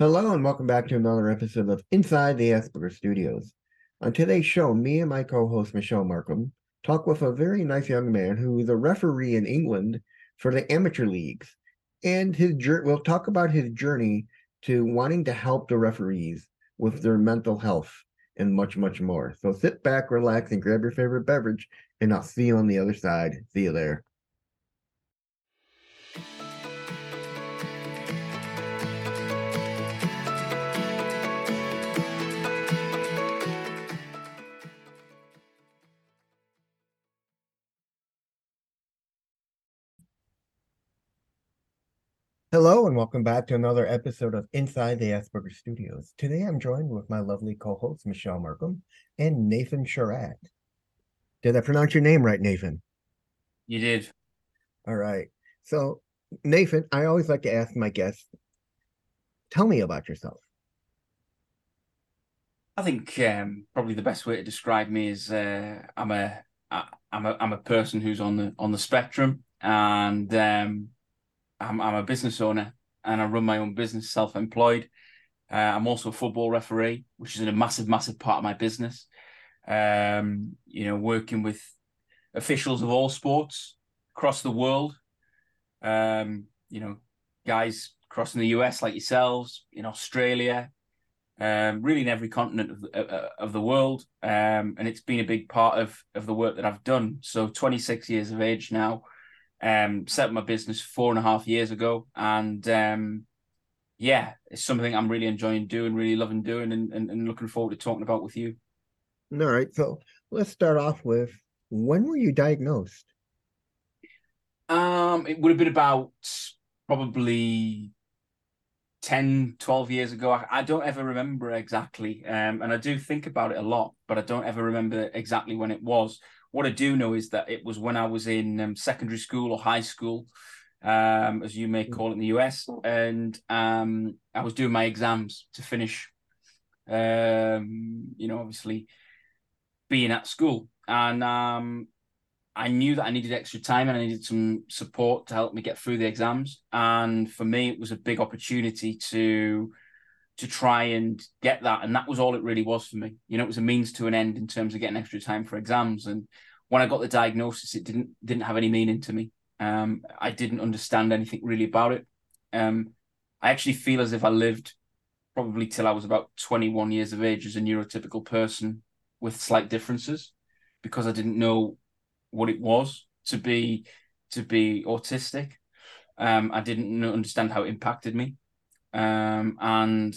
Hello, and welcome back to another episode of Inside the Asperger Studios. On today's show, me and my co host, Michelle Markman, talk with a very nice young man who is a referee in England for the amateur leagues. And his we'll talk about his journey to wanting to help the referees with their mental health and much, much more. So sit back, relax, and grab your favorite beverage, and I'll see you on the other side. See you there. Hello, and welcome back to another episode of Inside the Asperger Studios. Today I'm joined with my lovely co hosts, Michelle Markman and Nathan Sherratt. Did I pronounce your name right, Nathan? You did. All right. So, Nathan, I always like to ask my guests, tell me about yourself. I think um, probably the best way to describe me is uh, I'm a I, I'm a I'm a person who's on the on the spectrum, and um, I'm I'm a business owner and I run my own business, self-employed. Uh, I'm also a football referee, which is a massive, massive part of my business. Um, you know, working with officials of all sports across the world. Um, you know, guys crossing the US like yourselves, in Australia, um, really in every continent of the, uh, of the world. Um, and it's been a big part of of the work that I've done. So 26 years of age now um, set up my business four and a half years ago, and um, yeah, it's something I'm really enjoying doing, really loving doing, and, and, and looking forward to talking about with you. All right, so let's start off with when were you diagnosed? Um, it would have been about probably 10, 12 years ago. I, I don't ever remember exactly. Um, and I do think about it a lot, but I don't ever remember exactly when it was. What I do know is that it was when I was in um, secondary school or high school, um, as you may mm. call it in the US, and um, I was doing my exams to finish. Um, you know, obviously being at school, and um, I knew that I needed extra time and I needed some support to help me get through the exams. And for me, it was a big opportunity to to try and get that. And that was all it really was for me. You know, it was a means to an end in terms of getting extra time for exams. And when I got the diagnosis, it didn't didn't have any meaning to me. Um, I didn't understand anything really about it. Um, I actually feel as if I lived probably till I was about 21 years of age as a neurotypical person with slight differences because I didn't know what it was to be to be autistic. Um, I didn't understand how it impacted me. Um, and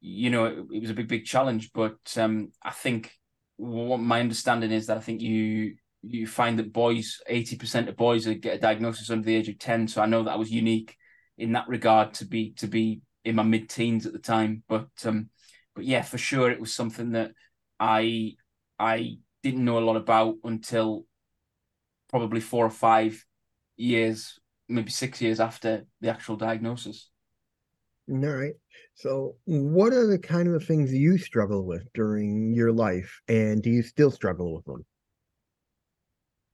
you know, it, it, was a big, big challenge. But um, I think what my understanding is that I think you you find that boys, eighty percent of boys get a diagnosis under the age of ten. So I know that I was unique in that regard to be to be in my mid teens at the time. But um, but yeah, for sure, it was something that I I didn't know a lot about until probably four or five years, maybe six years after the actual diagnosis. All right. So, what are the kind of things you struggle with during your life, and do you still struggle with them?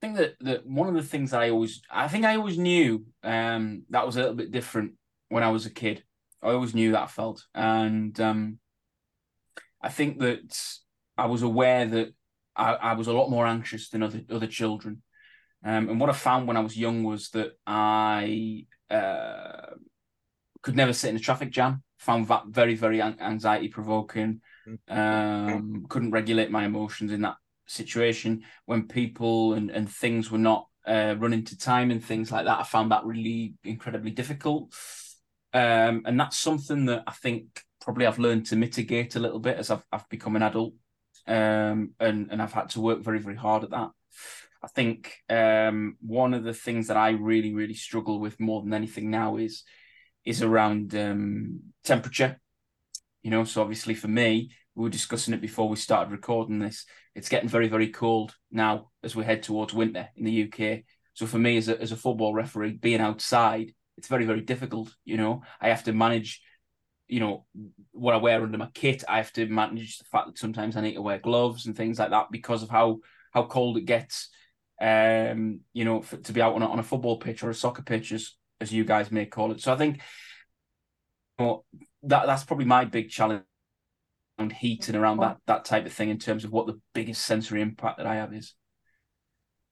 I think that, that one of the things I always, I think I always knew um, that was a little bit different when I was a kid. I always knew that I felt, and um, I think that I was aware that I, I was a lot more anxious than other other children. Um, and what I found when I was young was that I uh, could never sit in a traffic jam. Found that very, very anxiety provoking. Mm-hmm. Um, couldn't regulate my emotions in that situation when people and, and things were not uh, running to time and things like that. I found that really incredibly difficult. Um, and that's something that I think probably I've learned to mitigate a little bit as I've, I've become an adult. Um, and, and I've had to work very, very hard at that. I think um, one of the things that I really, really struggle with more than anything now is is around um, temperature. You know, so obviously for me, we were discussing it before we started recording this. It's getting very, very cold now as we head towards winter in the UK. So for me, as a as a football referee, being outside, it's very, very difficult. You know, I have to manage you know what I wear under my kit. I have to manage the fact that sometimes I need to wear gloves and things like that because of how how cold it gets um, you know, for, to be out on a, on a football pitch or a soccer pitch, as, as you guys may call it. So I think know, that that's probably my big challenge around heat and around that that type of thing in terms of what the biggest sensory impact that I have is.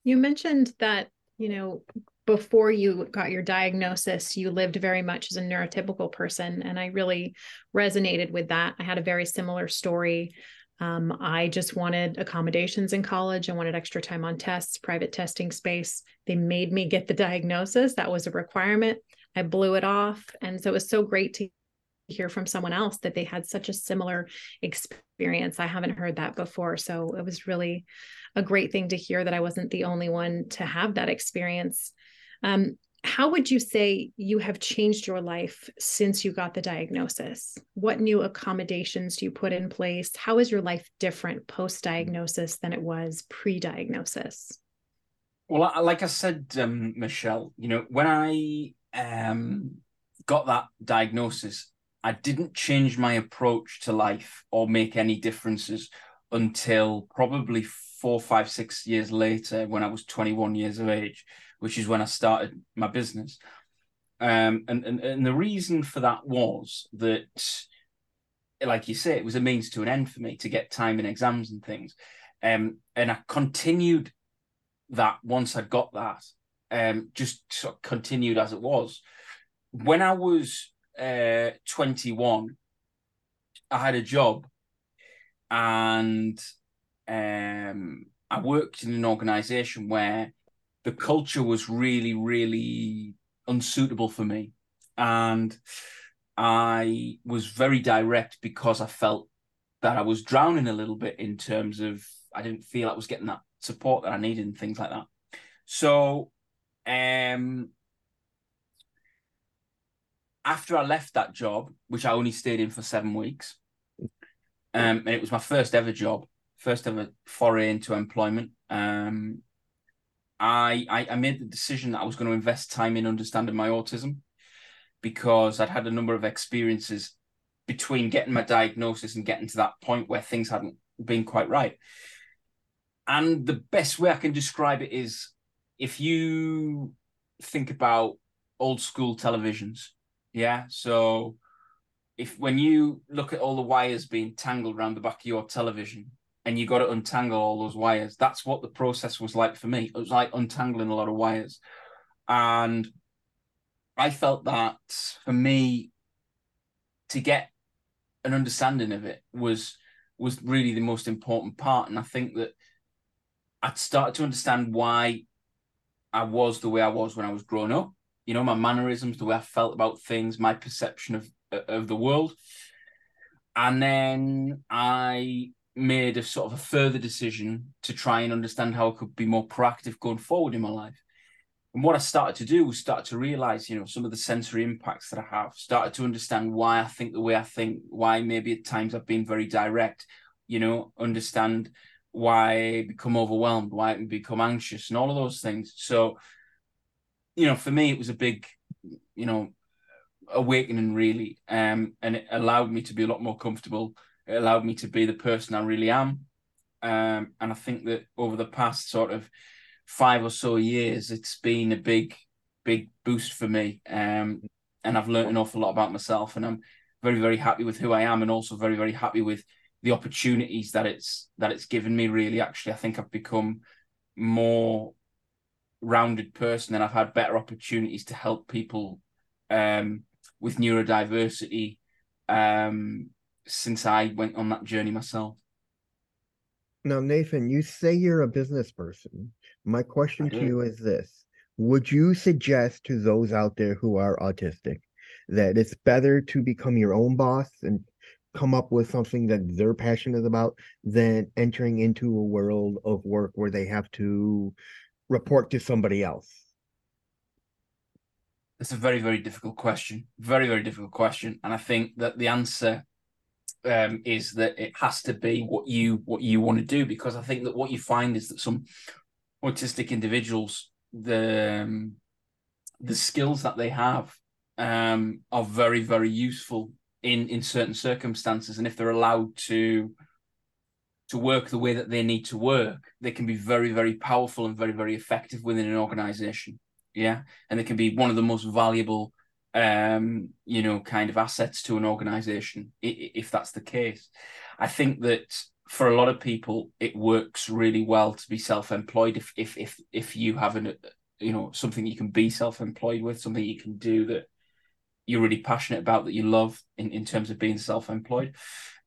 You mentioned that, you know, before you got your diagnosis, you lived very much as a neurotypical person. And I really resonated with that. I had a very similar story. Um, I just wanted accommodations in college. I wanted extra time on tests, private testing space. They made me get the diagnosis. That was a requirement. I blew it off. And so it was so great to hear from someone else that they had such a similar experience. I haven't heard that before. So it was really a great thing to hear that I wasn't the only one to have that experience. Um, how would you say you have changed your life since you got the diagnosis? What new accommodations do you put in place? How is your life different post diagnosis than it was pre diagnosis? Well, like I said, um, Michelle, you know, when I um, got that diagnosis, I didn't change my approach to life or make any differences until probably four, five, six years later when I was 21 years of age which is when I started my business. Um, and, and and the reason for that was that, like you say, it was a means to an end for me to get time in exams and things. Um, and I continued that once I got that, um, just sort of continued as it was. When I was uh, 21, I had a job and um, I worked in an organization where the culture was really, really unsuitable for me. And I was very direct because I felt that I was drowning a little bit in terms of I didn't feel I was getting that support that I needed and things like that. So um after I left that job, which I only stayed in for seven weeks, um, and it was my first ever job, first ever foray into employment. Um, I, I, I made the decision that I was going to invest time in understanding my autism because I'd had a number of experiences between getting my diagnosis and getting to that point where things hadn't been quite right. And the best way I can describe it is if you think about old school televisions, yeah. So if when you look at all the wires being tangled around the back of your television, and you got to untangle all those wires. That's what the process was like for me. It was like untangling a lot of wires. And I felt that for me to get an understanding of it was was really the most important part. And I think that I'd started to understand why I was the way I was when I was growing up. You know, my mannerisms, the way I felt about things, my perception of of the world. And then I made a sort of a further decision to try and understand how I could be more proactive going forward in my life. And what I started to do was start to realize, you know, some of the sensory impacts that I have, started to understand why I think the way I think, why maybe at times I've been very direct, you know, understand why I become overwhelmed, why I become anxious and all of those things. So, you know, for me, it was a big, you know, awakening really. Um, and it allowed me to be a lot more comfortable it allowed me to be the person I really am. Um, and I think that over the past sort of five or so years, it's been a big, big boost for me. Um, and I've learned an awful lot about myself, and I'm very, very happy with who I am, and also very, very happy with the opportunities that it's that it's given me. Really, actually, I think I've become more rounded person, and I've had better opportunities to help people um, with neurodiversity, um, since I went on that journey myself. Now, Nathan, you say you're a business person. My question to you is this Would you suggest to those out there who are autistic that it's better to become your own boss and come up with something that they're passionate about than entering into a world of work where they have to report to somebody else? It's a very, very difficult question. Very, very difficult question. And I think that the answer um, is that it has to be what you what you want to do because I think that what you find is that some autistic individuals the um, the skills that they have um, are very very useful in in certain circumstances. And if they're allowed to to work the way that they need to work they can be very very powerful and very very effective within an organization. Yeah? And they can be one of the most valuable um, you know, kind of assets to an organization if that's the case. I think that for a lot of people, it works really well to be self-employed if if if if you have an you know something you can be self-employed with, something you can do that you're really passionate about that you love in, in terms of being self-employed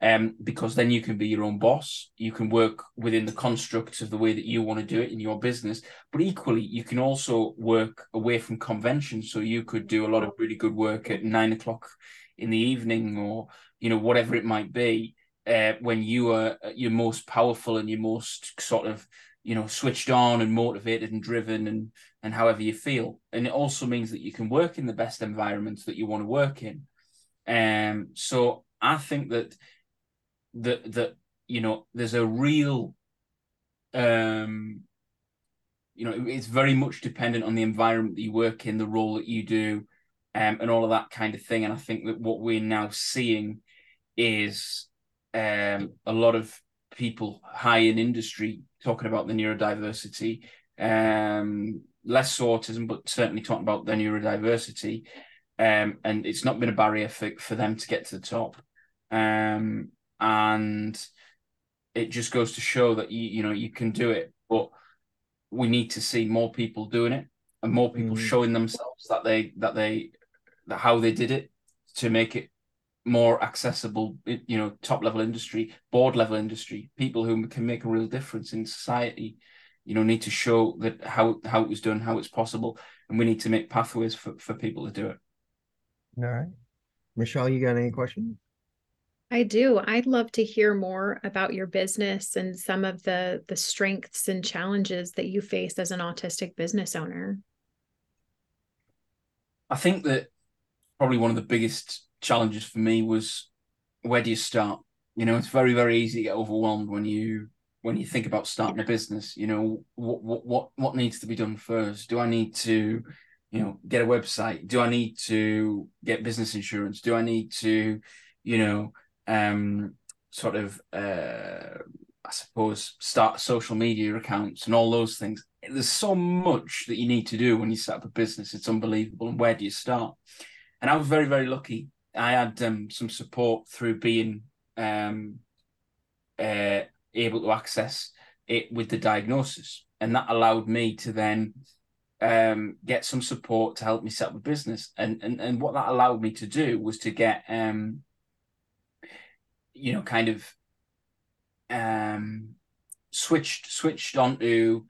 um, because then you can be your own boss. You can work within the constructs of the way that you want to do it in your business. But equally, you can also work away from convention. So you could do a lot of really good work at nine o'clock in the evening, or you know whatever it might be, uh, when you are your most powerful and your most sort of you know switched on and motivated and driven and and however you feel. And it also means that you can work in the best environments that you want to work in. Um, so I think that that that you know there's a real um you know it's very much dependent on the environment that you work in the role that you do um, and all of that kind of thing and i think that what we're now seeing is um, a lot of people high in industry talking about the neurodiversity um, less autism but certainly talking about the neurodiversity um, and it's not been a barrier for, for them to get to the top um, and it just goes to show that you you know you can do it but we need to see more people doing it and more people mm. showing themselves that they that they that how they did it to make it more accessible you know top level industry board level industry people who can make a real difference in society you know need to show that how how it was done how it's possible and we need to make pathways for, for people to do it all right michelle you got any questions I do. I'd love to hear more about your business and some of the the strengths and challenges that you face as an autistic business owner. I think that probably one of the biggest challenges for me was where do you start? You know, it's very very easy to get overwhelmed when you when you think about starting a business. You know, what what what what needs to be done first? Do I need to you know get a website? Do I need to get business insurance? Do I need to you know um, sort of, uh, I suppose, start social media accounts and all those things. There's so much that you need to do when you set up a business. It's unbelievable. And where do you start? And I was very, very lucky. I had um, some support through being um, uh, able to access it with the diagnosis. And that allowed me to then um, get some support to help me set up a business. And, and, and what that allowed me to do was to get um, you know, kind of um, switched switched onto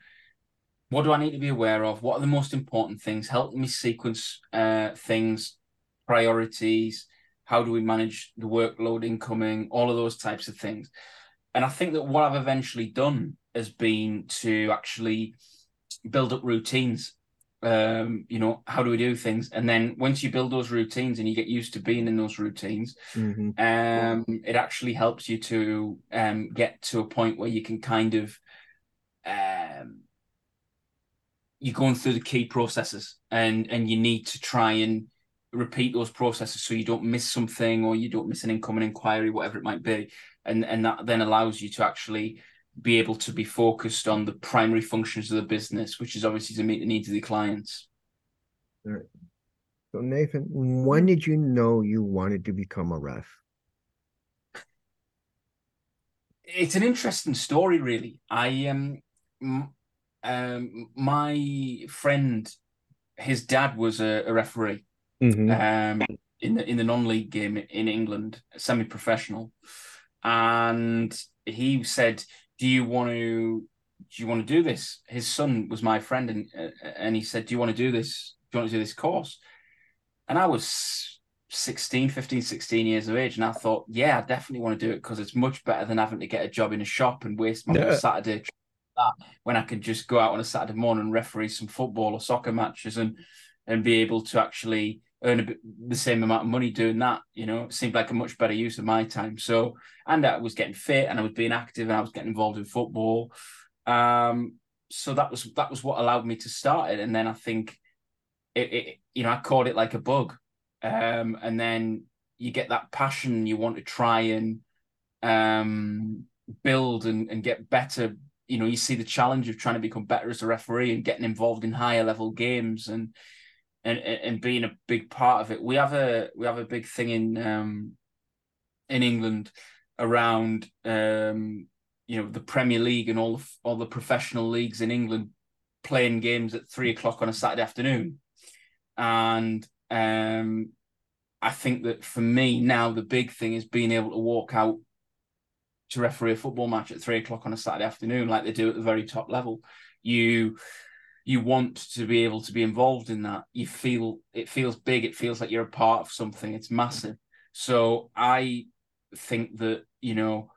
what do I need to be aware of? What are the most important things? Help me sequence uh, things, priorities. How do we manage the workload incoming? All of those types of things. And I think that what I've eventually done has been to actually build up routines um, you know, how do we do things? And then once you build those routines and you get used to being in those routines, mm-hmm. um, it actually helps you to um, get to a point where you can kind of um, you're going through the key processes and and you need to try and repeat those processes so you don't miss something or you don't miss an incoming inquiry, whatever it might be. And and that then allows you to actually be able to be focused on the primary functions of the business, which is obviously to meet the needs of the clients. All right. So Nathan, when did you know you wanted to become a ref? It's an interesting story, really. I um, um my friend, his dad was a, a referee mm-hmm. um in the in the non-league game in England, semi-professional, and he said do you want to do you want to do this? His son was my friend, and uh, and he said, do you want to do this? Do you want to do this course? And I was 16, 15, 16 years of age, and I thought, yeah, I definitely want to do it because it's much better than having to get a job in a shop and waste my yeah. Saturday when I could just go out on a Saturday morning and referee some football or soccer matches and and be able to actually earn a bit, the same amount of money doing that. You know, it seemed like a much better use of my time. So, and I was getting fit and I was being active and I was getting involved in football. Um, so that was that was what allowed me to start it. And then I think it, it you know, I caught it like a bug. Um, and then you get that passion you want to try and um build and, and get better you know you see the challenge of trying to become better as a referee and getting involved in higher level games and and and being a big part of it. We have a we have a big thing in um, in England around um, you know the Premier League and all the, all the professional leagues in England playing games at three o'clock on a Saturday afternoon, and um, I think that for me now the big thing is being able to walk out to referee a football match at three o'clock on a Saturday afternoon, like they do at the very top level. You you want to be able to be involved in that. You feel it feels big. It feels like you're a part of something. It's massive. So I think that you know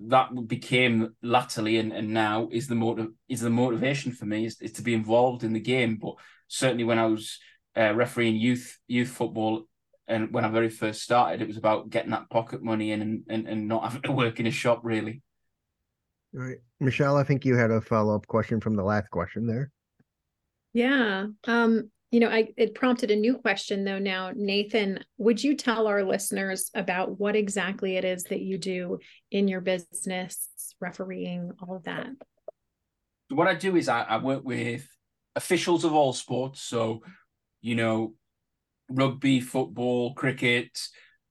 that became latterly and, and now is the motive is the motivation for me is, is to be involved in the game. But certainly when I was uh, refereeing youth youth football and when I very first started, it was about getting that pocket money in and, and, and not having to work in a shop really. All right. Michelle, I think you had a follow up question from the last question there. Yeah. Um, you know, I it prompted a new question though now. Nathan, would you tell our listeners about what exactly it is that you do in your business, refereeing, all of that? What I do is I, I work with officials of all sports. So, you know, rugby, football, cricket,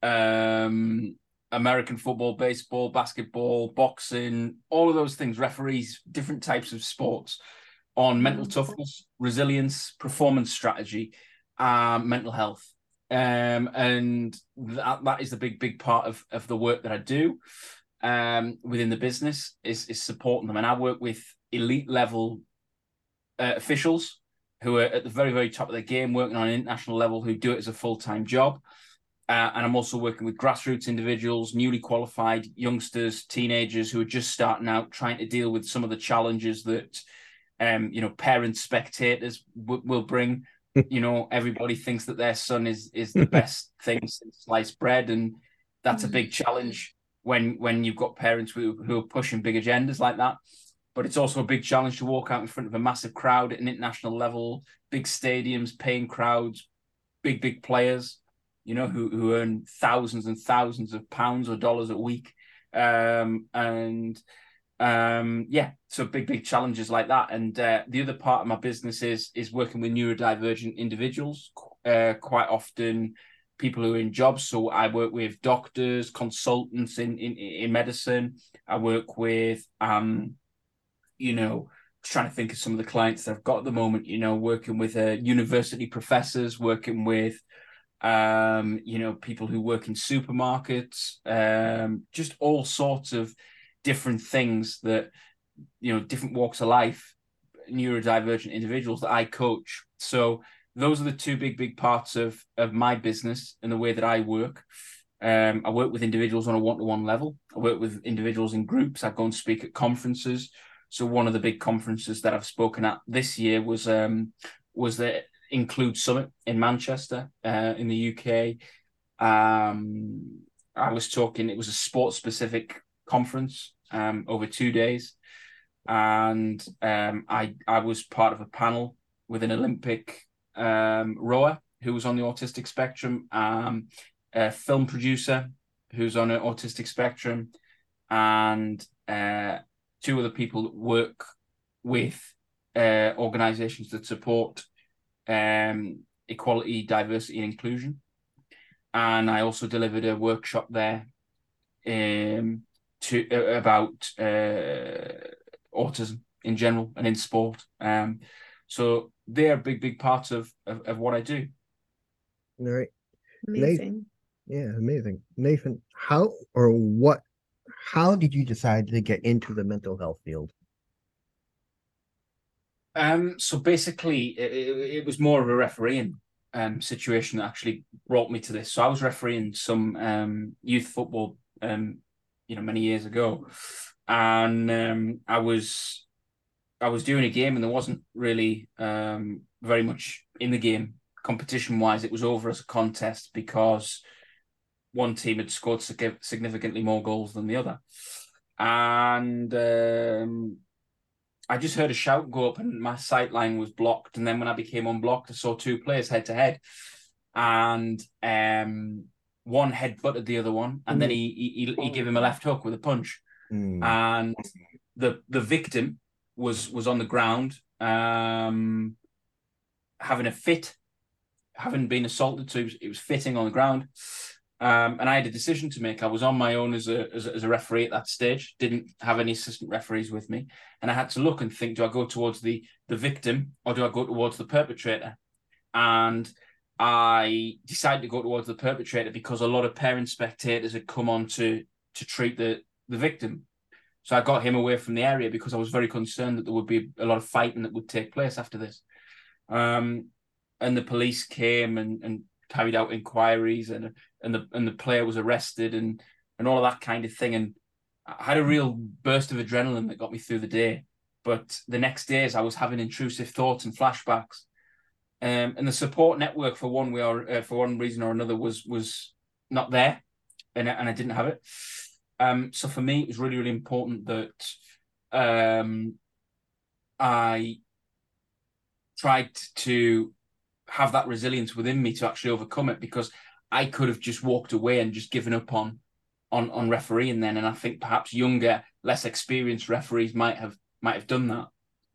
um, American football, baseball, basketball, boxing, all of those things, referees, different types of sports on mental toughness, resilience, performance strategy, um, mental health. Um, and that, that is the big, big part of, of the work that I do um, within the business is, is supporting them. And I work with elite level uh, officials who are at the very, very top of the game, working on an international level, who do it as a full time job. Uh, and I'm also working with grassroots individuals, newly qualified youngsters, teenagers who are just starting out, trying to deal with some of the challenges that um, you know, parents, spectators w- will bring. you know, everybody thinks that their son is is the best thing since sliced bread, and that's a big challenge when when you've got parents who who are pushing big agendas like that. But it's also a big challenge to walk out in front of a massive crowd at an international level, big stadiums, paying crowds, big big players, you know, who who earn thousands and thousands of pounds or dollars a week, um, and um yeah so big big challenges like that. And uh, the other part of my business is is working with neurodivergent individuals uh, quite often people who are in jobs. So i work with doctors consultants in in, in medicine. I work with um you know trying to think of some of the clients that i've got at the moment you know working with uh, university professors working with um you know people who work in supermarkets um just all sorts of different things that you know different walks of life neurodivergent individuals that i coach. So those are the two big big parts of of my business and the way that i work. Um, i work with individuals on a one-to-one level. I work with individuals in groups. I go and speak at conferences. So one of the big conferences that i've spoken at this year was um was the include summit in manchester uh, in the uk um i was talking it was a sports specific conference um, over two days, and um, I I was part of a panel with an Olympic um, rower who was on the autistic spectrum, um, a film producer who's on an autistic spectrum, and uh, two other people that work with uh, organizations that support um, equality, diversity, and inclusion. And I also delivered a workshop there um, to uh, about uh, autism in general and in sport. Um, so they're a big, big part of, of, of what I do. All right. Amazing. Nathan, yeah, amazing. Nathan, how or what how did you decide to get into the mental health field? Um, so basically, it, it, was more of a refereeing um, situation that actually brought me to this. So I was refereeing some um, youth football um, you know many years ago, and um, I was I was doing a game and there wasn't really um, very much in the game competition wise. It was over as a contest because one team had scored significantly more goals than the other, and um, I just heard a shout go up and my sight line was blocked. And then when I became unblocked, I saw two players head to head, and um, one head butted the other one, and mm. then he, he he gave him a left hook with a punch, mm. and the the victim was was on the ground, um, having a fit, having been assaulted, so it was, it was fitting on the ground. Um, and I had a decision to make. I was on my own as a, as a, as a referee at that stage. Didn't have any assistant referees with me, and I had to look and think: Do I go towards the the victim or do I go towards the perpetrator? And I decided to go towards the perpetrator because a lot of parent spectators had come on to to treat the the victim. So I got him away from the area because I was very concerned that there would be a lot of fighting that would take place after this. Um, and the police came and, and carried out inquiries and and the and the player was arrested and and all of that kind of thing. And I had a real burst of adrenaline that got me through the day. But the next days I was having intrusive thoughts and flashbacks. Um, and the support network for one way or uh, for one reason or another was was not there, and and I didn't have it. Um, so for me, it was really really important that um, I tried to have that resilience within me to actually overcome it because I could have just walked away and just given up on on on refereeing then and I think perhaps younger less experienced referees might have might have done that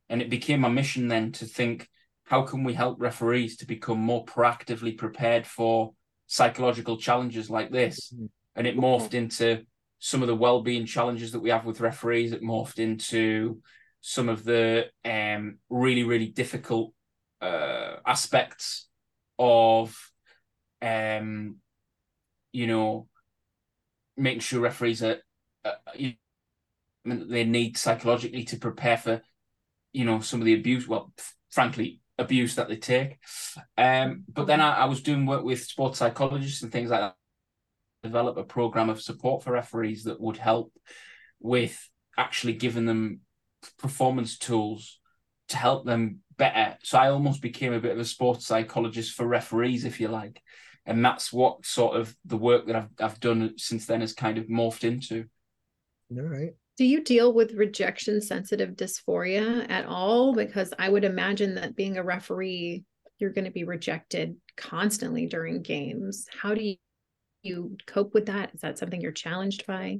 and it became my mission then to think how can we help referees to become more proactively prepared for psychological challenges like this? Mm-hmm. and it morphed into some of the well-being challenges that we have with referees. It morphed into some of the um, really really difficult uh, aspects of um, you know making sure referees are uh, you know, they need psychologically to prepare for you know some of the abuse. Well frankly abuse that they take um but then I, I was doing work with sports psychologists and things like that develop a program of support for referees that would help with actually giving them performance tools to help them better. So I almost became a bit of a sports psychologist for referees, if you like. And that's what sort of the work that I've I've done since then has kind of morphed into. All right. Do you deal with rejection sensitive dysphoria at all? Because I would imagine that being a referee, you're going to be rejected constantly during games. How do you, you cope with that? Is that something you're challenged by?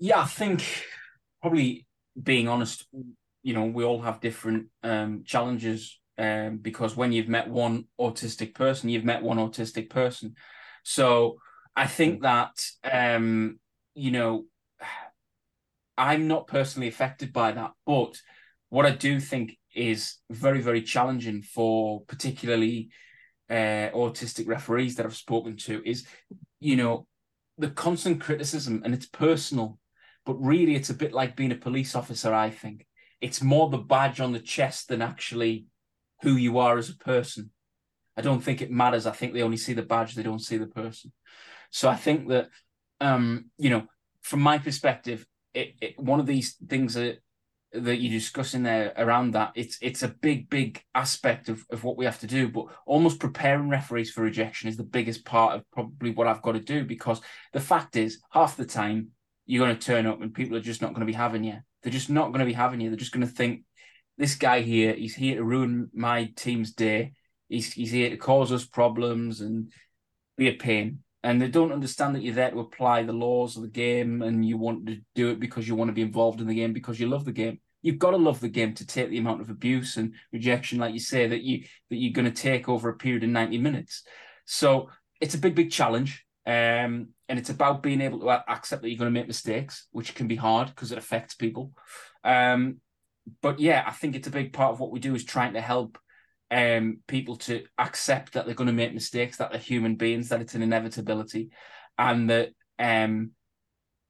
Yeah, I think probably being honest, you know, we all have different um, challenges um, because when you've met one autistic person, you've met one autistic person. So I think that, um, you know, I'm not personally affected by that. But what I do think is very, very challenging for particularly uh, autistic referees that I've spoken to is, you know, the constant criticism and it's personal but really it's a bit like being a police officer i think. It's more the badge on the chest than actually who you are as a person. I don't think it matters. I think they only see the badge they don't see the person. So i think that um you know from my perspective it, it one of these things that that you're discussing there around that it's it's a big big aspect of, of what we have to do but almost preparing referees for rejection is the biggest part of probably what i've got to do because the fact is half the time you're going to turn up and people are just not going to be having you. They're just not going to be having you. They're just going to think, this guy here, he's here to ruin my team's day. He's, he's here to cause us problems and be a pain. And they don't understand that you're there to apply the laws of the game and you want to do it because you want to be involved in the game because you love the game. You've got to love the game to take the amount of abuse and rejection, like you say, that you that you're going to take over a period of 90 minutes. So it's a big, big challenge. Um, and it's about being able to accept that you're going to make mistakes, which can be hard because it affects people. Um, but yeah, I think it's a big part of what we do is trying to help um, people to accept that they're going to make mistakes, that they're human beings, that it's an inevitability, and that um,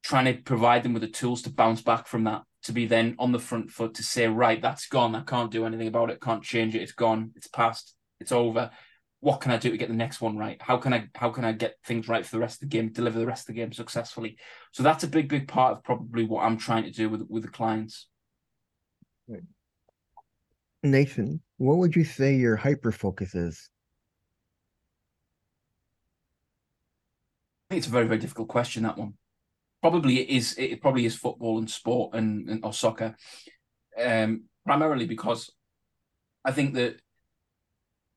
trying to provide them with the tools to bounce back from that, to be then on the front foot to say, right, that's gone. I can't do anything about it. Can't change it. It's gone. It's past. It's over what can I do to get the next one right? How can I how can I get things right for the rest of the game, deliver the rest of the game successfully? So that's a big, big part of probably what I'm trying to do with with the clients. Nathan, what would you say your hyper focus is? I think it's a very, very difficult question, that one. Probably it is it probably is football and sport and, and or soccer. Um, primarily because I think that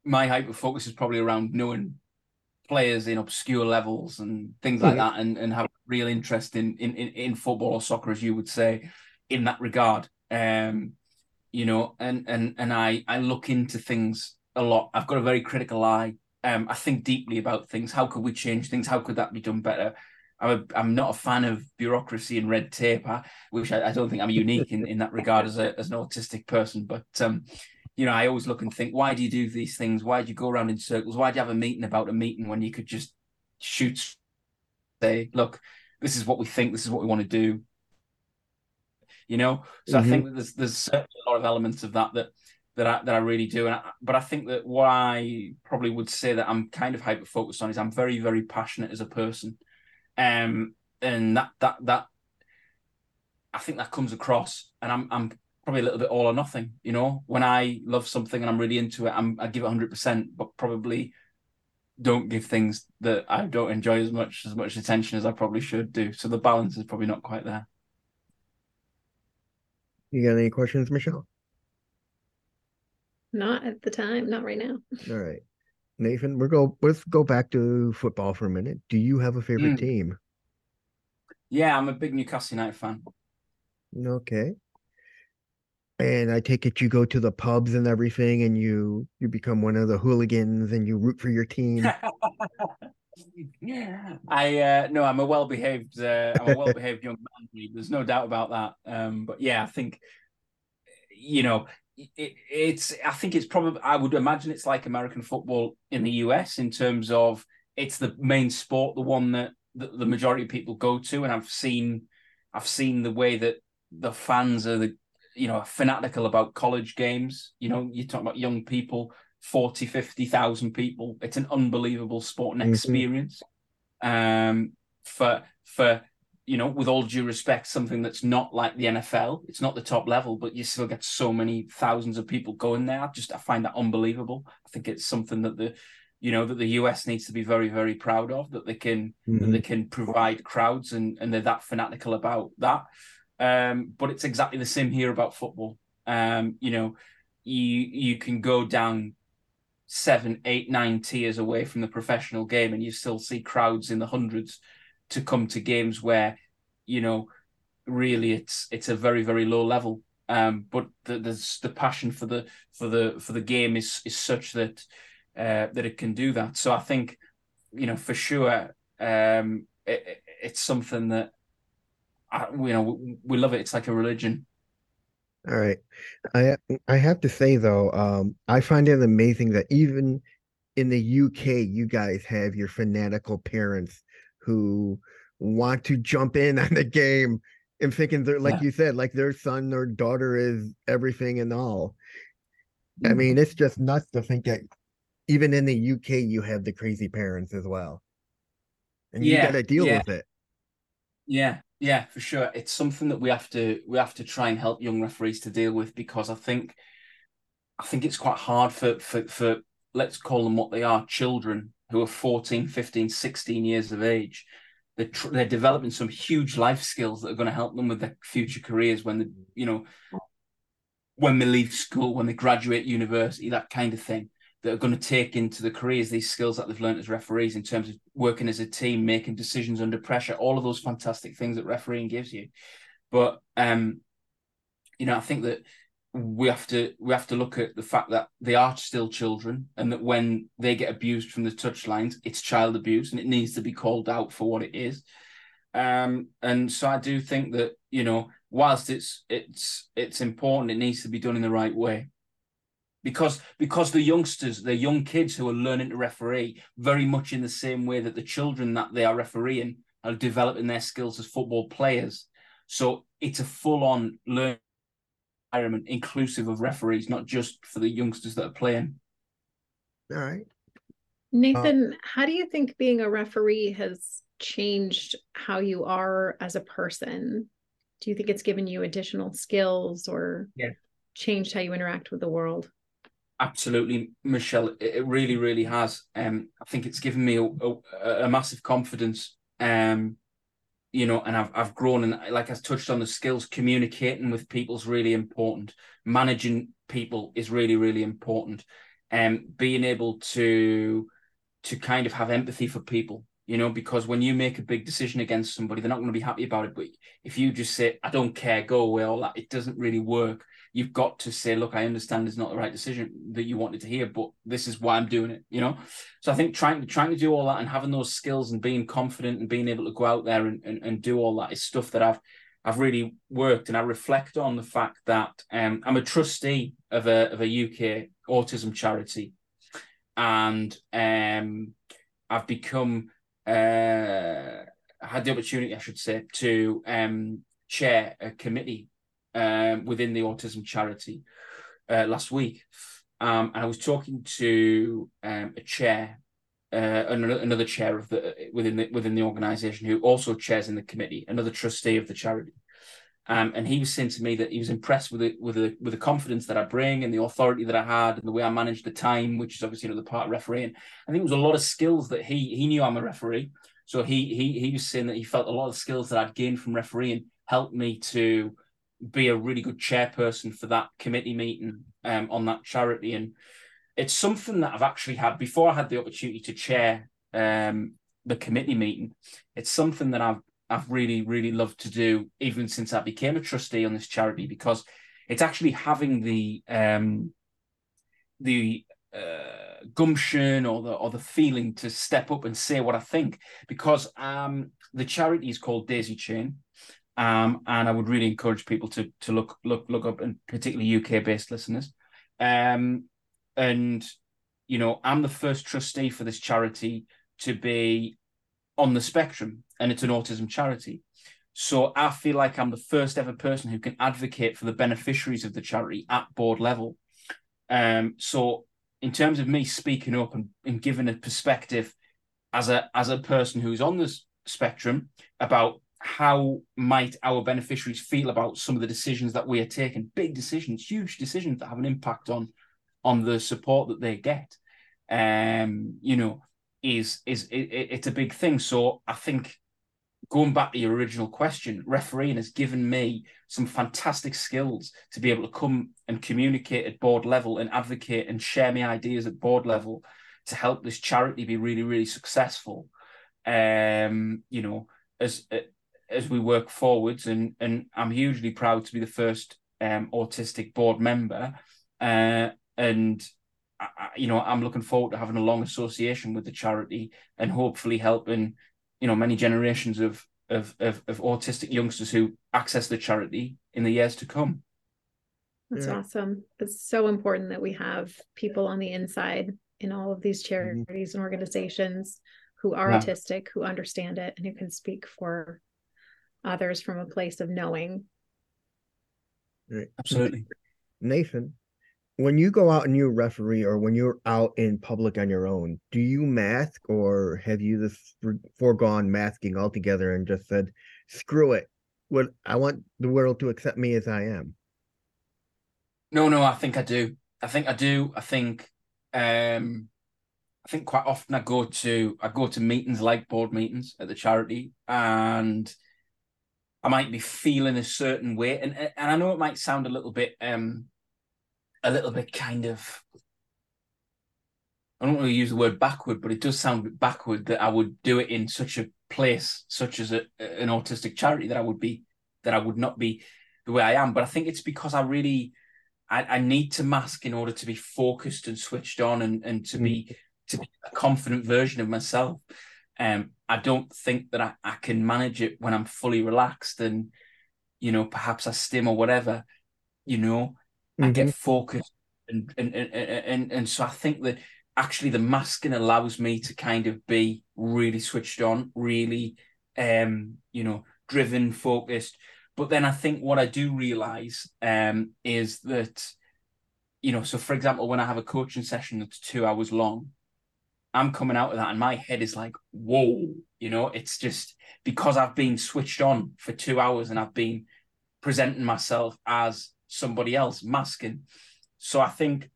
my hyper focus is probably around knowing players in obscure levels and things like that and, and have real interest in, in, in football or soccer, as you would say, in that regard. Um, you know, and and and I I look into things a lot. I've got a very critical eye. Um, I think deeply about things. How could we change things? How could that be done better? I'm a, I'm not a fan of bureaucracy and red tape, which I, I don't think I'm unique in, in that regard as a as an autistic person. But um, you know, I always look and think, why do you do these things? Why do you go around in circles? Why do you have a meeting about a meeting when you could just shoot, say, look, this is what we think, this is what we want to do. You know, so mm-hmm. I think that there's there's certainly a lot of elements of that that that I that I really do. And I, but I think that what I probably would say that I'm kind of hyper focused on is I'm very very passionate as a person, um, and that that that I think that comes across, and I'm I'm probably a little bit all or nothing. You know, when I love something and I'm really into it, I'm I give it 100, percent but probably don't give things that I don't enjoy as much as much attention as I probably should do. So the balance is probably not quite there. You got any questions, Michelle? Not at the time, not right now. All right. Nathan, we're go let's go back to football for a minute. Do you have a favorite mm. team? Yeah, I'm a big Newcastle United fan. Okay. And I take it you go to the pubs and everything, and you you become one of the hooligans, and you root for your team. I uh, no, I'm a well behaved, uh, I'm a well behaved young man. There's no doubt about that. Um, but yeah, I think you know it, it's. I think it's probably. I would imagine it's like American football in the US in terms of it's the main sport, the one that the, the majority of people go to, and I've seen, I've seen the way that the fans are the you know fanatical about college games you know you talk about young people 40 50,000 people it's an unbelievable sporting mm-hmm. experience um for for you know with all due respect something that's not like the NFL it's not the top level but you still get so many thousands of people going there just I find that unbelievable I think it's something that the you know that the US needs to be very very proud of that they can mm-hmm. that they can provide crowds and and they're that fanatical about that um, but it's exactly the same here about football. Um, you know, you you can go down seven, eight, nine tiers away from the professional game, and you still see crowds in the hundreds to come to games where, you know, really it's it's a very very low level. Um, but the, there's the passion for the for the for the game is is such that uh, that it can do that. So I think, you know, for sure, um, it, it's something that I, you know, we love it. It's like a religion. All right. I I have to say though, um, I find it amazing that even in the UK, you guys have your fanatical parents who want to jump in on the game and thinking they're like yeah. you said, like their son or daughter is everything and all. Mm-hmm. I mean, it's just nuts to think that even in the UK you have the crazy parents as well. And you gotta deal yeah. with it. Yeah, yeah, for sure. It's something that we have to we have to try and help young referees to deal with because I think I think it's quite hard for for for let's call them what they are, children who are 14, 15, 16 years of age. They're, tr- they're developing some huge life skills that are going to help them with their future careers when they, you know, when they leave school, when they graduate university, that kind of thing that are going to take into the careers these skills that they've learned as referees in terms of working as a team, making decisions under pressure, all of those fantastic things that refereeing gives you. But um, you know, I think that we have to we have to look at the fact that they are still children and that when they get abused from the touchlines, it's child abuse and it needs to be called out for what it is. Um, and so I do think that, you know, whilst it's it's it's important, it needs to be done in the right way because because the youngsters, the young kids who are learning to referee, very much in the same way that the children that they are refereeing are developing their skills as football players. So it's a full-on learning environment, inclusive of referees, not just for the youngsters that are playing. All right. Nathan, uh, how do you think being a referee has changed how you are as a person? Do you think it's given you additional skills or yeah. changed how you interact with the world? Absolutely, Michelle. It really, really has. Um, I think it's given me a, a, a massive confidence. Um, you know, and I've I've grown and like I touched on the skills, communicating with people is really important. Managing people is really, really important. Um, being able to to kind of have empathy for people, you know, because when you make a big decision against somebody, they're not going to be happy about it. But if you just say, I don't care, go away, all that, it doesn't really work you've got to say, look, I understand it's not the right decision that you wanted to hear, but this is why I'm doing it, you know? So I think trying to trying to do all that and having those skills and being confident and being able to go out there and, and, and do all that is stuff that I've I've really worked and I reflect on the fact that um, I'm a trustee of a of a UK autism charity and um, I've become uh, had the opportunity, I should say, to um, chair a committee um, within the autism charity uh, last week, um, and I was talking to um, a chair, uh, another, chair of the within the within the organisation who also chairs in the committee, another trustee of the charity. Um, and he was saying to me that he was impressed with it, with the with the confidence that I bring and the authority that I had and the way I managed the time, which is obviously another part of refereeing. I think it was a lot of skills that he he knew I'm a referee, so he he he was saying that he felt a lot of skills that I'd gained from refereeing helped me to be a really good chairperson for that committee meeting um, on that charity. And it's something that I've actually had before I had the opportunity to chair um, the committee meeting. It's something that I've I've really really loved to do even since I became a trustee on this charity because it's actually having the um, the uh, gumption or the or the feeling to step up and say what I think because um, the charity is called Daisy Chain. Um, and I would really encourage people to to look look look up, and particularly UK based listeners. Um, and you know, I'm the first trustee for this charity to be on the spectrum, and it's an autism charity. So I feel like I'm the first ever person who can advocate for the beneficiaries of the charity at board level. Um, so in terms of me speaking up and, and giving a perspective as a as a person who's on the spectrum about how might our beneficiaries feel about some of the decisions that we are taking? Big decisions huge decisions that have an impact on on the support that they get. Um you know is is it, it's a big thing. So i think going back to your original question refereeing has given me some fantastic skills to be able to come and communicate at board level and advocate and share my ideas at board level to help this charity be really really successful. Um you know as as we work forwards, and and I'm hugely proud to be the first um, autistic board member, uh, and I, you know I'm looking forward to having a long association with the charity and hopefully helping you know many generations of of of, of autistic youngsters who access the charity in the years to come. That's yeah. awesome. It's so important that we have people on the inside in all of these mm-hmm. charities mm-hmm. and organizations who are yeah. autistic, who understand it, and who can speak for others from a place of knowing. Right. Absolutely. Nathan, when you go out and you referee or when you're out in public on your own, do you mask or have you this foregone masking altogether and just said, screw it? What I want the world to accept me as I am. No, no, I think I do. I think I do. I think um I think quite often I go to I go to meetings like board meetings at the charity and I might be feeling a certain way, and and I know it might sound a little bit um a little bit kind of I don't want to use the word backward, but it does sound backward that I would do it in such a place, such as a, an autistic charity, that I would be that I would not be the way I am. But I think it's because I really I, I need to mask in order to be focused and switched on and, and to mm. be to be a confident version of myself. Um, I don't think that I, I can manage it when I'm fully relaxed and, you know, perhaps I stim or whatever, you know, mm-hmm. I get mm-hmm. focused. And, and, and, and, and so I think that actually the masking allows me to kind of be really switched on, really, um, you know, driven, focused. But then I think what I do realize um, is that, you know, so for example, when I have a coaching session that's two hours long, I'm coming out of that and my head is like, whoa, you know, it's just because I've been switched on for two hours and I've been presenting myself as somebody else, masking. So I think,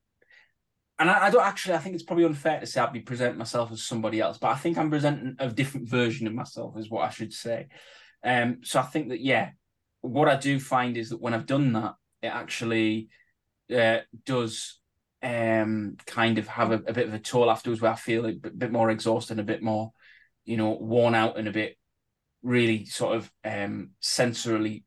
and I, I don't actually, I think it's probably unfair to say I'd be presenting myself as somebody else, but I think I'm presenting a different version of myself, is what I should say. Um, so I think that, yeah, what I do find is that when I've done that, it actually uh, does um, kind of have a, a, bit of a toll afterwards where I feel a bit, more exhausted, a bit more, you know, worn out and a bit really sort of um, sensorily,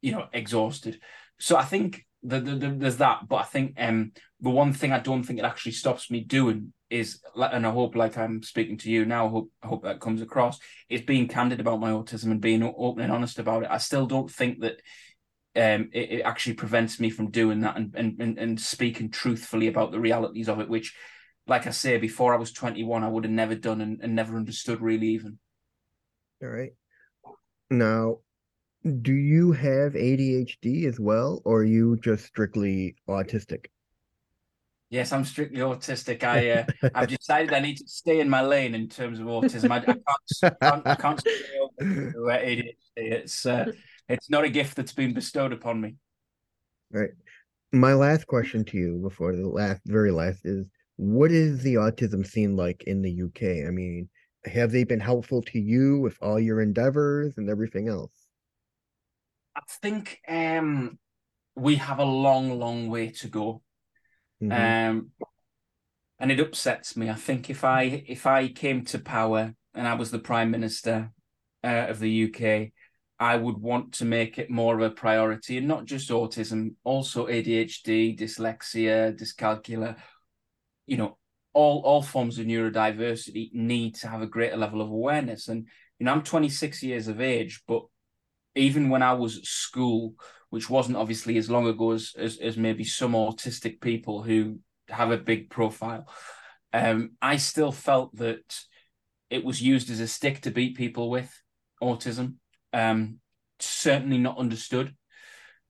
you know, exhausted. So I think the, the, the, there's that, but I think um the one thing I don't think it actually stops me doing is, and I hope, like I'm speaking to you now, I hope I hope that comes across, is being candid about my autism and being open and honest about it. I still don't think that um it, it actually prevents me from doing that and, and and speaking truthfully about the realities of it, which, like I say, before I was 21, I would have never done and, and never understood really even. All right. Now, do you have ADHD as well, or are you just strictly autistic? Yes, I'm strictly autistic. I uh, I've decided I need to stay in my lane in terms of autism. I, I can't, can't, I can't stay to ADHD. It's uh, it's not a gift that's been bestowed upon me. Right. My last question to you before the last, very last, is what is the autism scene like in the UK? I mean, have they been helpful to you with all your endeavors and everything else? I think um, we have a long, long way to go. Mm-hmm. Um, and it upsets me. I think if I if I came to power and I was the prime minister uh, of the UK, I would want to make it more of a priority, and not just autism, also ADHD, dyslexia, dyscalculia. You know, all all forms of neurodiversity need to have a greater level of awareness. And you know, I'm 26 years of age, but even when I was at school, which wasn't obviously as long ago as, as, as maybe some autistic people who have a big profile, um, I still felt that it was used as a stick to beat people with autism. Um, certainly not understood,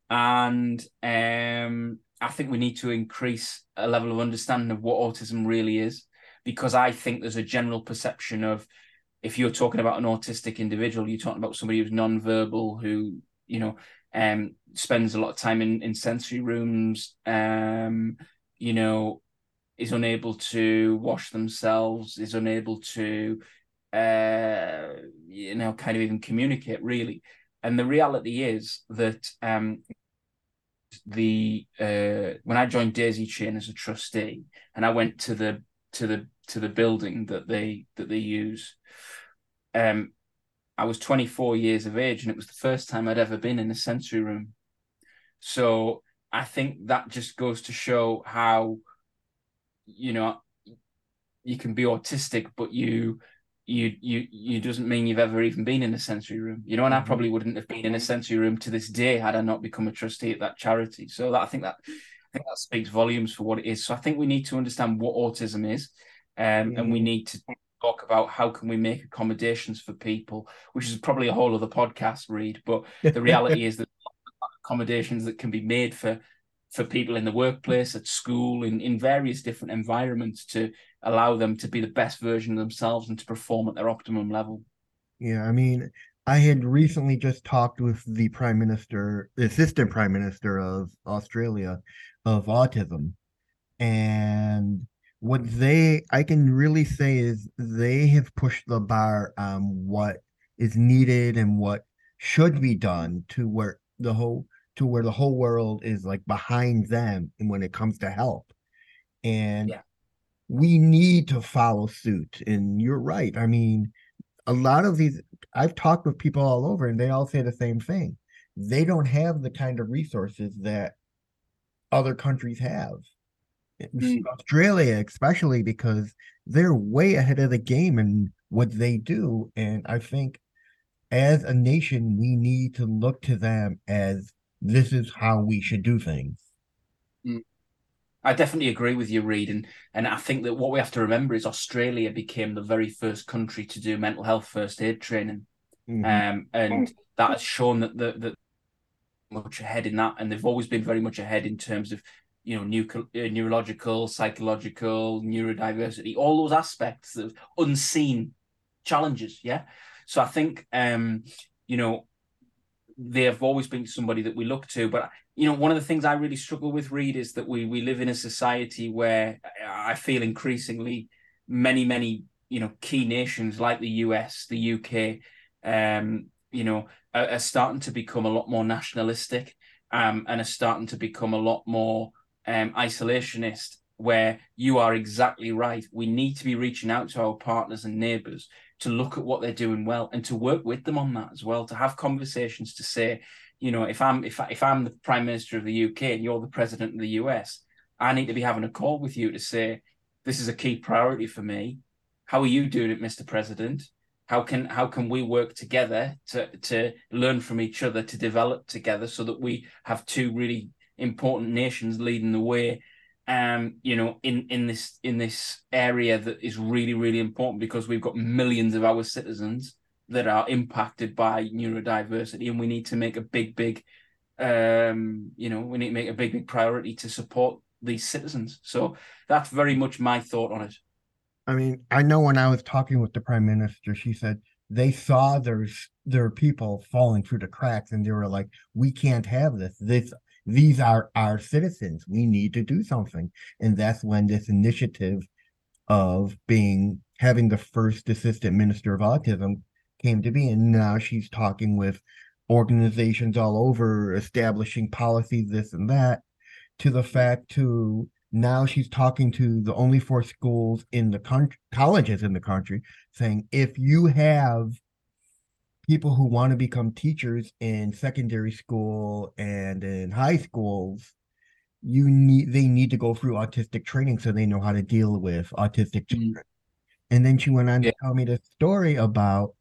and um, I think we need to increase a level of understanding of what autism really is, because I think there's a general perception of if you're talking about an autistic individual, you're talking about somebody who's non-verbal, who you know um, spends a lot of time in in sensory rooms, um, you know, is unable to wash themselves, is unable to, uh, you know, kind of even communicate really. And the reality is that um, the uh, when I joined Daisy Chain as a trustee, and I went to the to the to the building that they that they use um, I was 24 years of age, and it was the first time I'd ever been in a sensory room. So I think that just goes to show how, you know, you can be autistic, but you you you you doesn't mean you've ever even been in a sensory room you know and i mm-hmm. probably wouldn't have been in a sensory room to this day had i not become a trustee at that charity so that i think that i think that speaks volumes for what it is so i think we need to understand what autism is um, mm-hmm. and we mm-hmm. need to talk about how can we make accommodations for people, which is probably a whole other podcast Reid. But the reality is that accommodations that can be made for for people in the workplace, at school, in, in various different environments to allow them to be the best version of themselves and to perform at their optimum level. Yeah, I mean, I had recently just talked with the prime minister, the assistant prime minister of Australia of autism. And what they I can really say is they have pushed the bar on what is needed and what should be done to where the whole to where the whole world is like behind them and when it comes to help. And yeah. we need to follow suit. And you're right. I mean, a lot of these I've talked with people all over and they all say the same thing. They don't have the kind of resources that other countries have. Mm. Australia, especially because they're way ahead of the game in what they do. And I think as a nation, we need to look to them as this is how we should do things. Mm. I definitely agree with you, Reid, and and I think that what we have to remember is Australia became the very first country to do mental health first aid training, mm-hmm. um, and that has shown that the that much ahead in that, and they've always been very much ahead in terms of you know, new, uh, neurological, psychological, neurodiversity, all those aspects of unseen challenges. Yeah. So I think, um, you know, they have always been somebody that we look to. But you know, one of the things I really struggle with, Reid, is that we we live in a society where I feel increasingly many many you know key nations like the US, the UK, um, you know, are, are starting to become a lot more nationalistic, um, and are starting to become a lot more um, isolationist where you are exactly right. We need to be reaching out to our partners and neighbors to look at what they're doing well and to work with them on that as well, to have conversations to say, you know, if I'm if I, if I'm the prime minister of the UK and you're the president of the US, I need to be having a call with you to say this is a key priority for me. How are you doing it, Mr. President? How can how can we work together to to learn from each other to develop together so that we have two really important nations leading the way um you know in in this in this area that is really really important because we've got millions of our citizens that are impacted by neurodiversity and we need to make a big big um you know we need to make a big big priority to support these citizens so that's very much my thought on it I mean, I know when I was talking with the prime minister, she said they saw there's there are people falling through the cracks and they were like, we can't have this. This these are our citizens. We need to do something. And that's when this initiative of being having the first assistant minister of autism came to be. And now she's talking with organizations all over, establishing policies, this and that, to the fact to now she's talking to the only four schools in the country, colleges in the country, saying if you have people who want to become teachers in secondary school and in high schools, you need they need to go through autistic training so they know how to deal with autistic Mm. children. And then she went on Yeah. to tell me the story about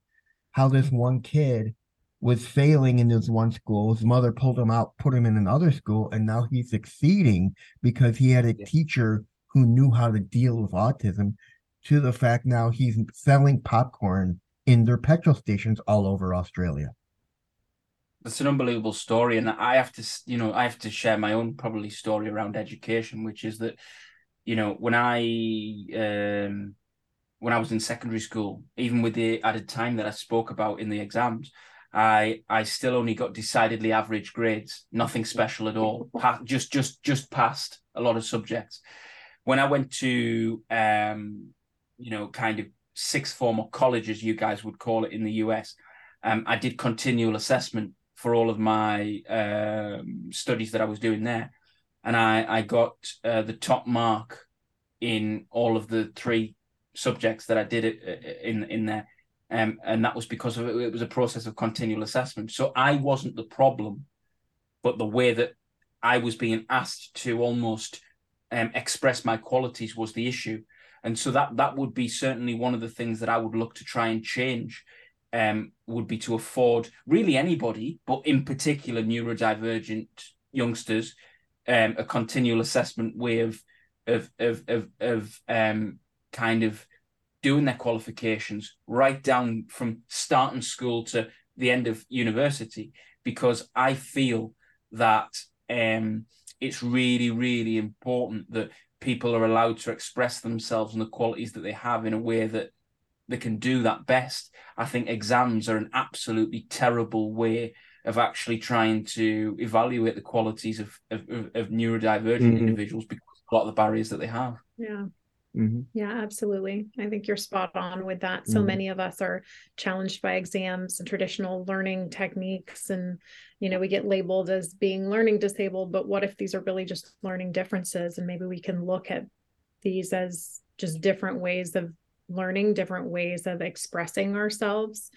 how this one kid was failing in this one school. His mother pulled him out, put him in another school, and now he's succeeding because he had a Yeah. teacher who knew how to deal with autism. To the fact now he's selling popcorn in their petrol stations all over Australia. That's an unbelievable story, and I have to, you know, I have to share my own probably story around education, which is that, you know, when I um, when I was in secondary school, even with the added time that I spoke about in the exams, I I still only got decidedly average grades, nothing special at all, just just just passed a lot of subjects. When I went to, um, you know, kind of sixth form or college, as you guys would call it in the US, um, I did continual assessment for all of my um, studies that I was doing there, and I I got uh, the top mark in all of the three subjects that I did it uh, in in there, um, and that was because of it, it was a process of continual assessment. So I wasn't the problem, but the way that I was being asked to almost um, express my qualities was the issue, and so that that would be certainly one of the things that I would look to try and change um, would be to afford really anybody, but in particular neurodivergent youngsters, um, a continual assessment way of of of of, of um, kind of doing their qualifications right down from starting school to the end of university, because I feel that um, it's really really important that people are allowed to express themselves and the qualities that they have in a way that they can do that best. I think exams are an absolutely terrible way of actually trying to evaluate the qualities of of, of, of neurodivergent Mhm. individuals because of a lot of the barriers that they have. Yeah. Mhm. Yeah, absolutely. I think you're spot on with that. So Mhm. many of us are challenged by exams and traditional learning techniques. And, you know, we get labeled as being learning disabled, but what if these are really just learning differences? And maybe we can look at these as just different ways of learning, different ways of expressing ourselves,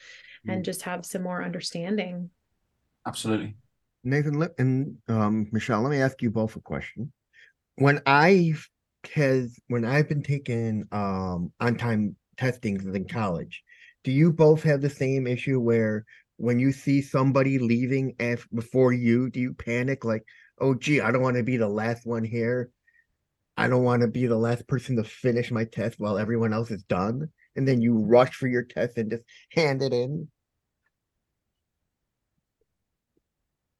and just have some more understanding. Absolutely. Nathan and um, Michelle, let me ask you both a question. When I has when I've been taking um on time testings in college, do you both have the same issue where when you see somebody leaving af before you, do you panic like, oh gee, I don't want to be the last one here. I don't want to be the last person to finish my test while everyone else is done. And then you rush for your test and just hand it in.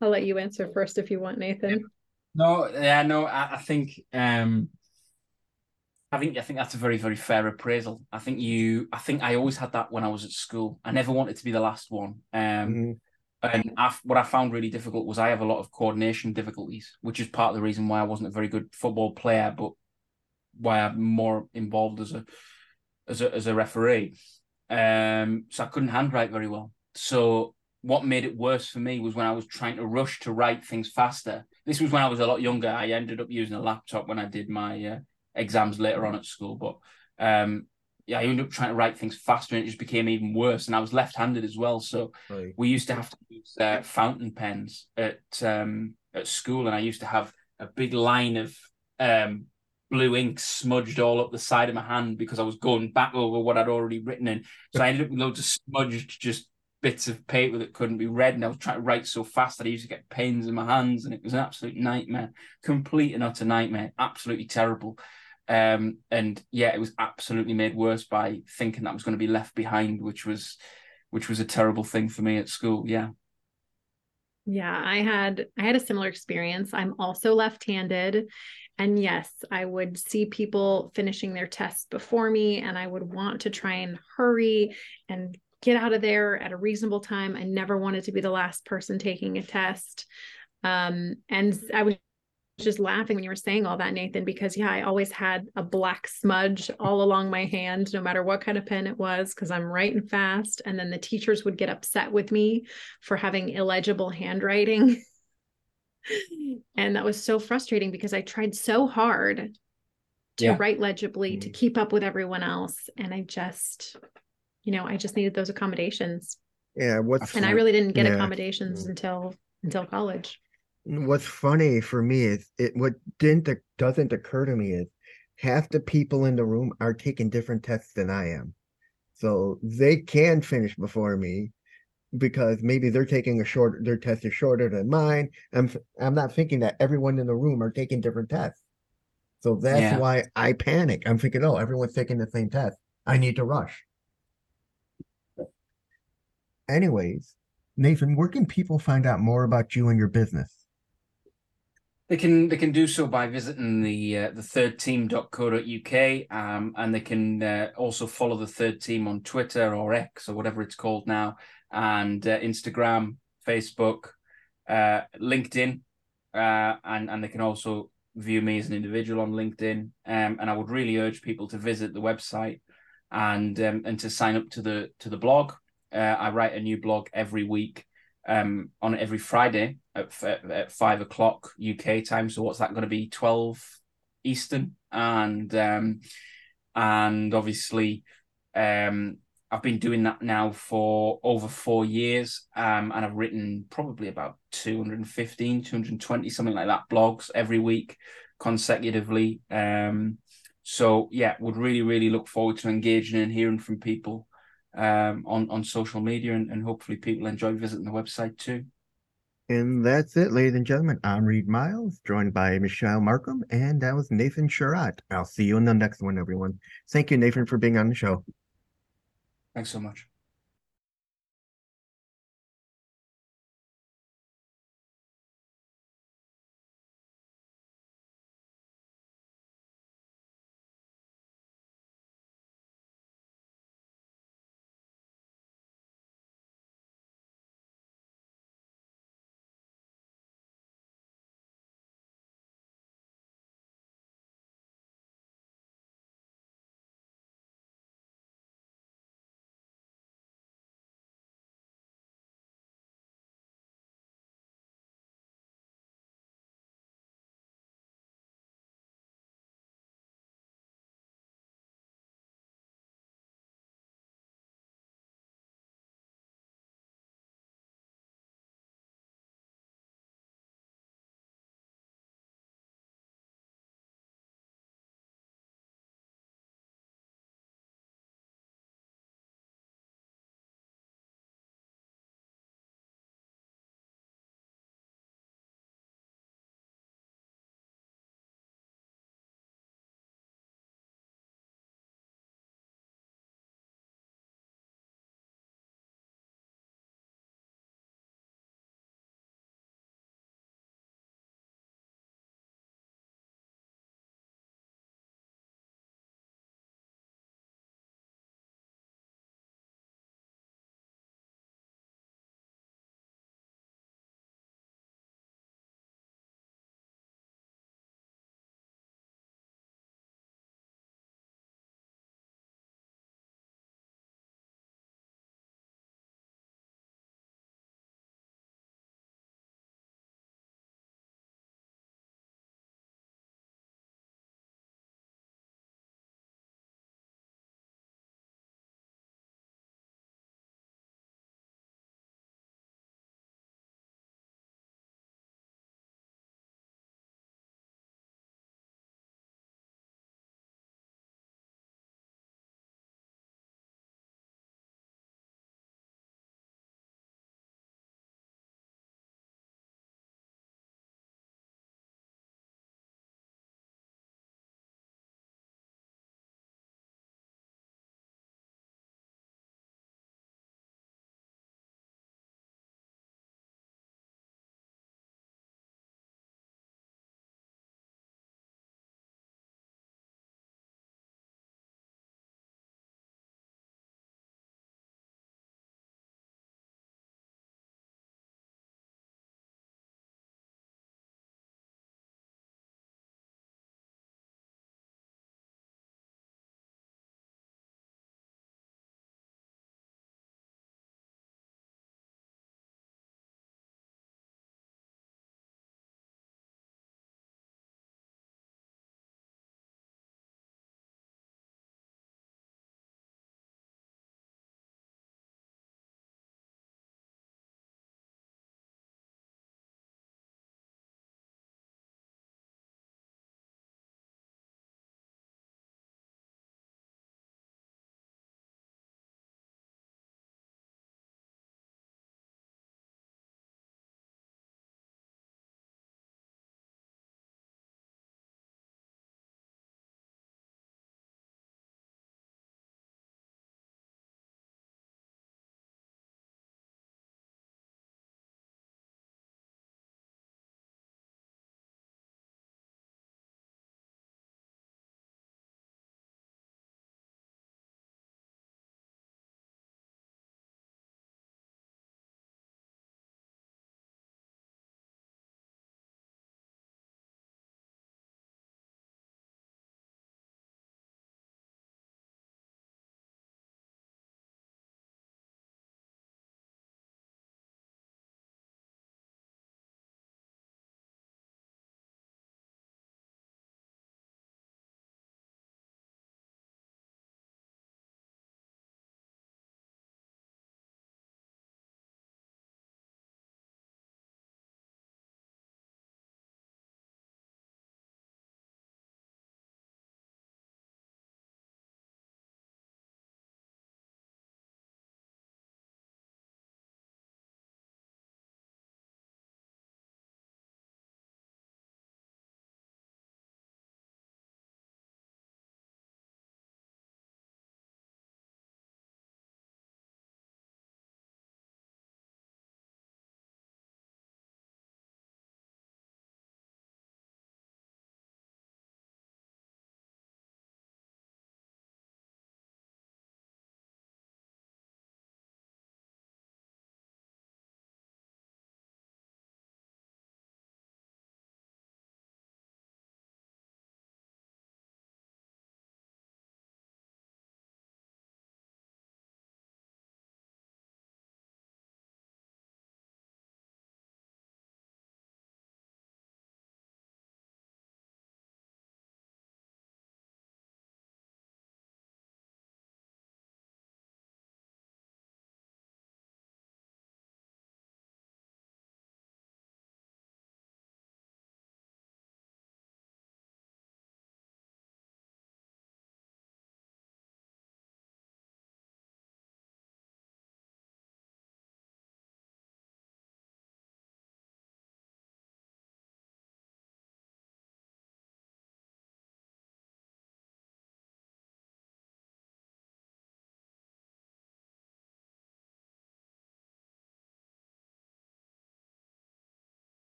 I'll let you answer first if you want, Nathan. No, yeah, no, I, I think um I think I think that's a very, very fair appraisal. I think you I think I always had that when I was at school. I never wanted to be the last one. Um Mhm. And I, what I found really difficult was I have a lot of coordination difficulties, which is part of the reason why I wasn't a very good football player, but why I'm more involved as a as a as a referee. Um, so I couldn't handwrite very well. So what made it worse for me was when I was trying to rush to write things faster. This was when I was a lot younger. I ended up using a laptop when I did my uh, exams later on at school, but um, yeah, I ended up trying to write things faster, and it just became even worse. And I was left-handed as well, so Right. we used to have to use uh, fountain pens at um, at school, and I used to have a big line of um, blue ink smudged all up the side of my hand because I was going back over what I'd already written in. So I ended up with loads of smudged just bits of paper that couldn't be read, and I was trying to write so fast that I used to get pains in my hands, and it was an absolute nightmare, complete and utter nightmare, absolutely terrible. Um, and yeah, it was absolutely made worse by thinking that I was going to be left behind, which was which was a terrible thing for me at school. Yeah. Yeah, I had I had a similar experience. I'm also left-handed and yes, I would see people finishing their tests before me and I would want to try and hurry and get out of there at a reasonable time. I never wanted to be the last person taking a test. Um, and I was just laughing when you were saying all that, Nathan, because yeah, I always had a black smudge all along my hand, no matter what kind of pen it was, because I'm writing fast. And then the teachers would get upset with me for having illegible handwriting. and that was so frustrating because I tried so hard to Yeah. write legibly, to Mhm. keep up with everyone else. And I just, you know, I just needed those accommodations. Yeah, what's And I really didn't get Yeah. accommodations Mm. until until college. What's funny for me is it what didn't doesn't occur to me is half the people in the room are taking different tests than I am. So they can finish before me because maybe they're taking a short their test is shorter than mine. I'm I'm not thinking that everyone in the room are taking different tests. So that's Yeah. why I panic. I'm thinking, oh, everyone's taking the same test. I need to rush. Anyways, Nathan, where can people find out more about you and your business? They can they can do so by visiting the uh, the third team.co.uk um, and they can uh, also follow the third team on Twitter or X or whatever it's called now and uh, Instagram, Facebook, uh, LinkedIn, uh, and and they can also view me as an individual on LinkedIn. Um, and I would really urge people to visit the website and um, and to sign up to the to the blog. Uh, I write a new blog every week um, on every Friday at, f- at five o'clock UK time. So what's that going to be? Twelve Eastern, and um, and obviously, um, I've been doing that now for over four years, um, and I've written probably about 215, 220, something like that, blogs every week consecutively. Um, so yeah, would really, really look forward to engaging and hearing from people um, on on social media, and, and hopefully people enjoy visiting the website too. And that's it, ladies and gentlemen. I'm Reid Miles, joined by Michelle Markman, and that was Nathan Sherratt. I'll see you in the next one, everyone. Thank you, Nathan, for being on the show. Thanks so much.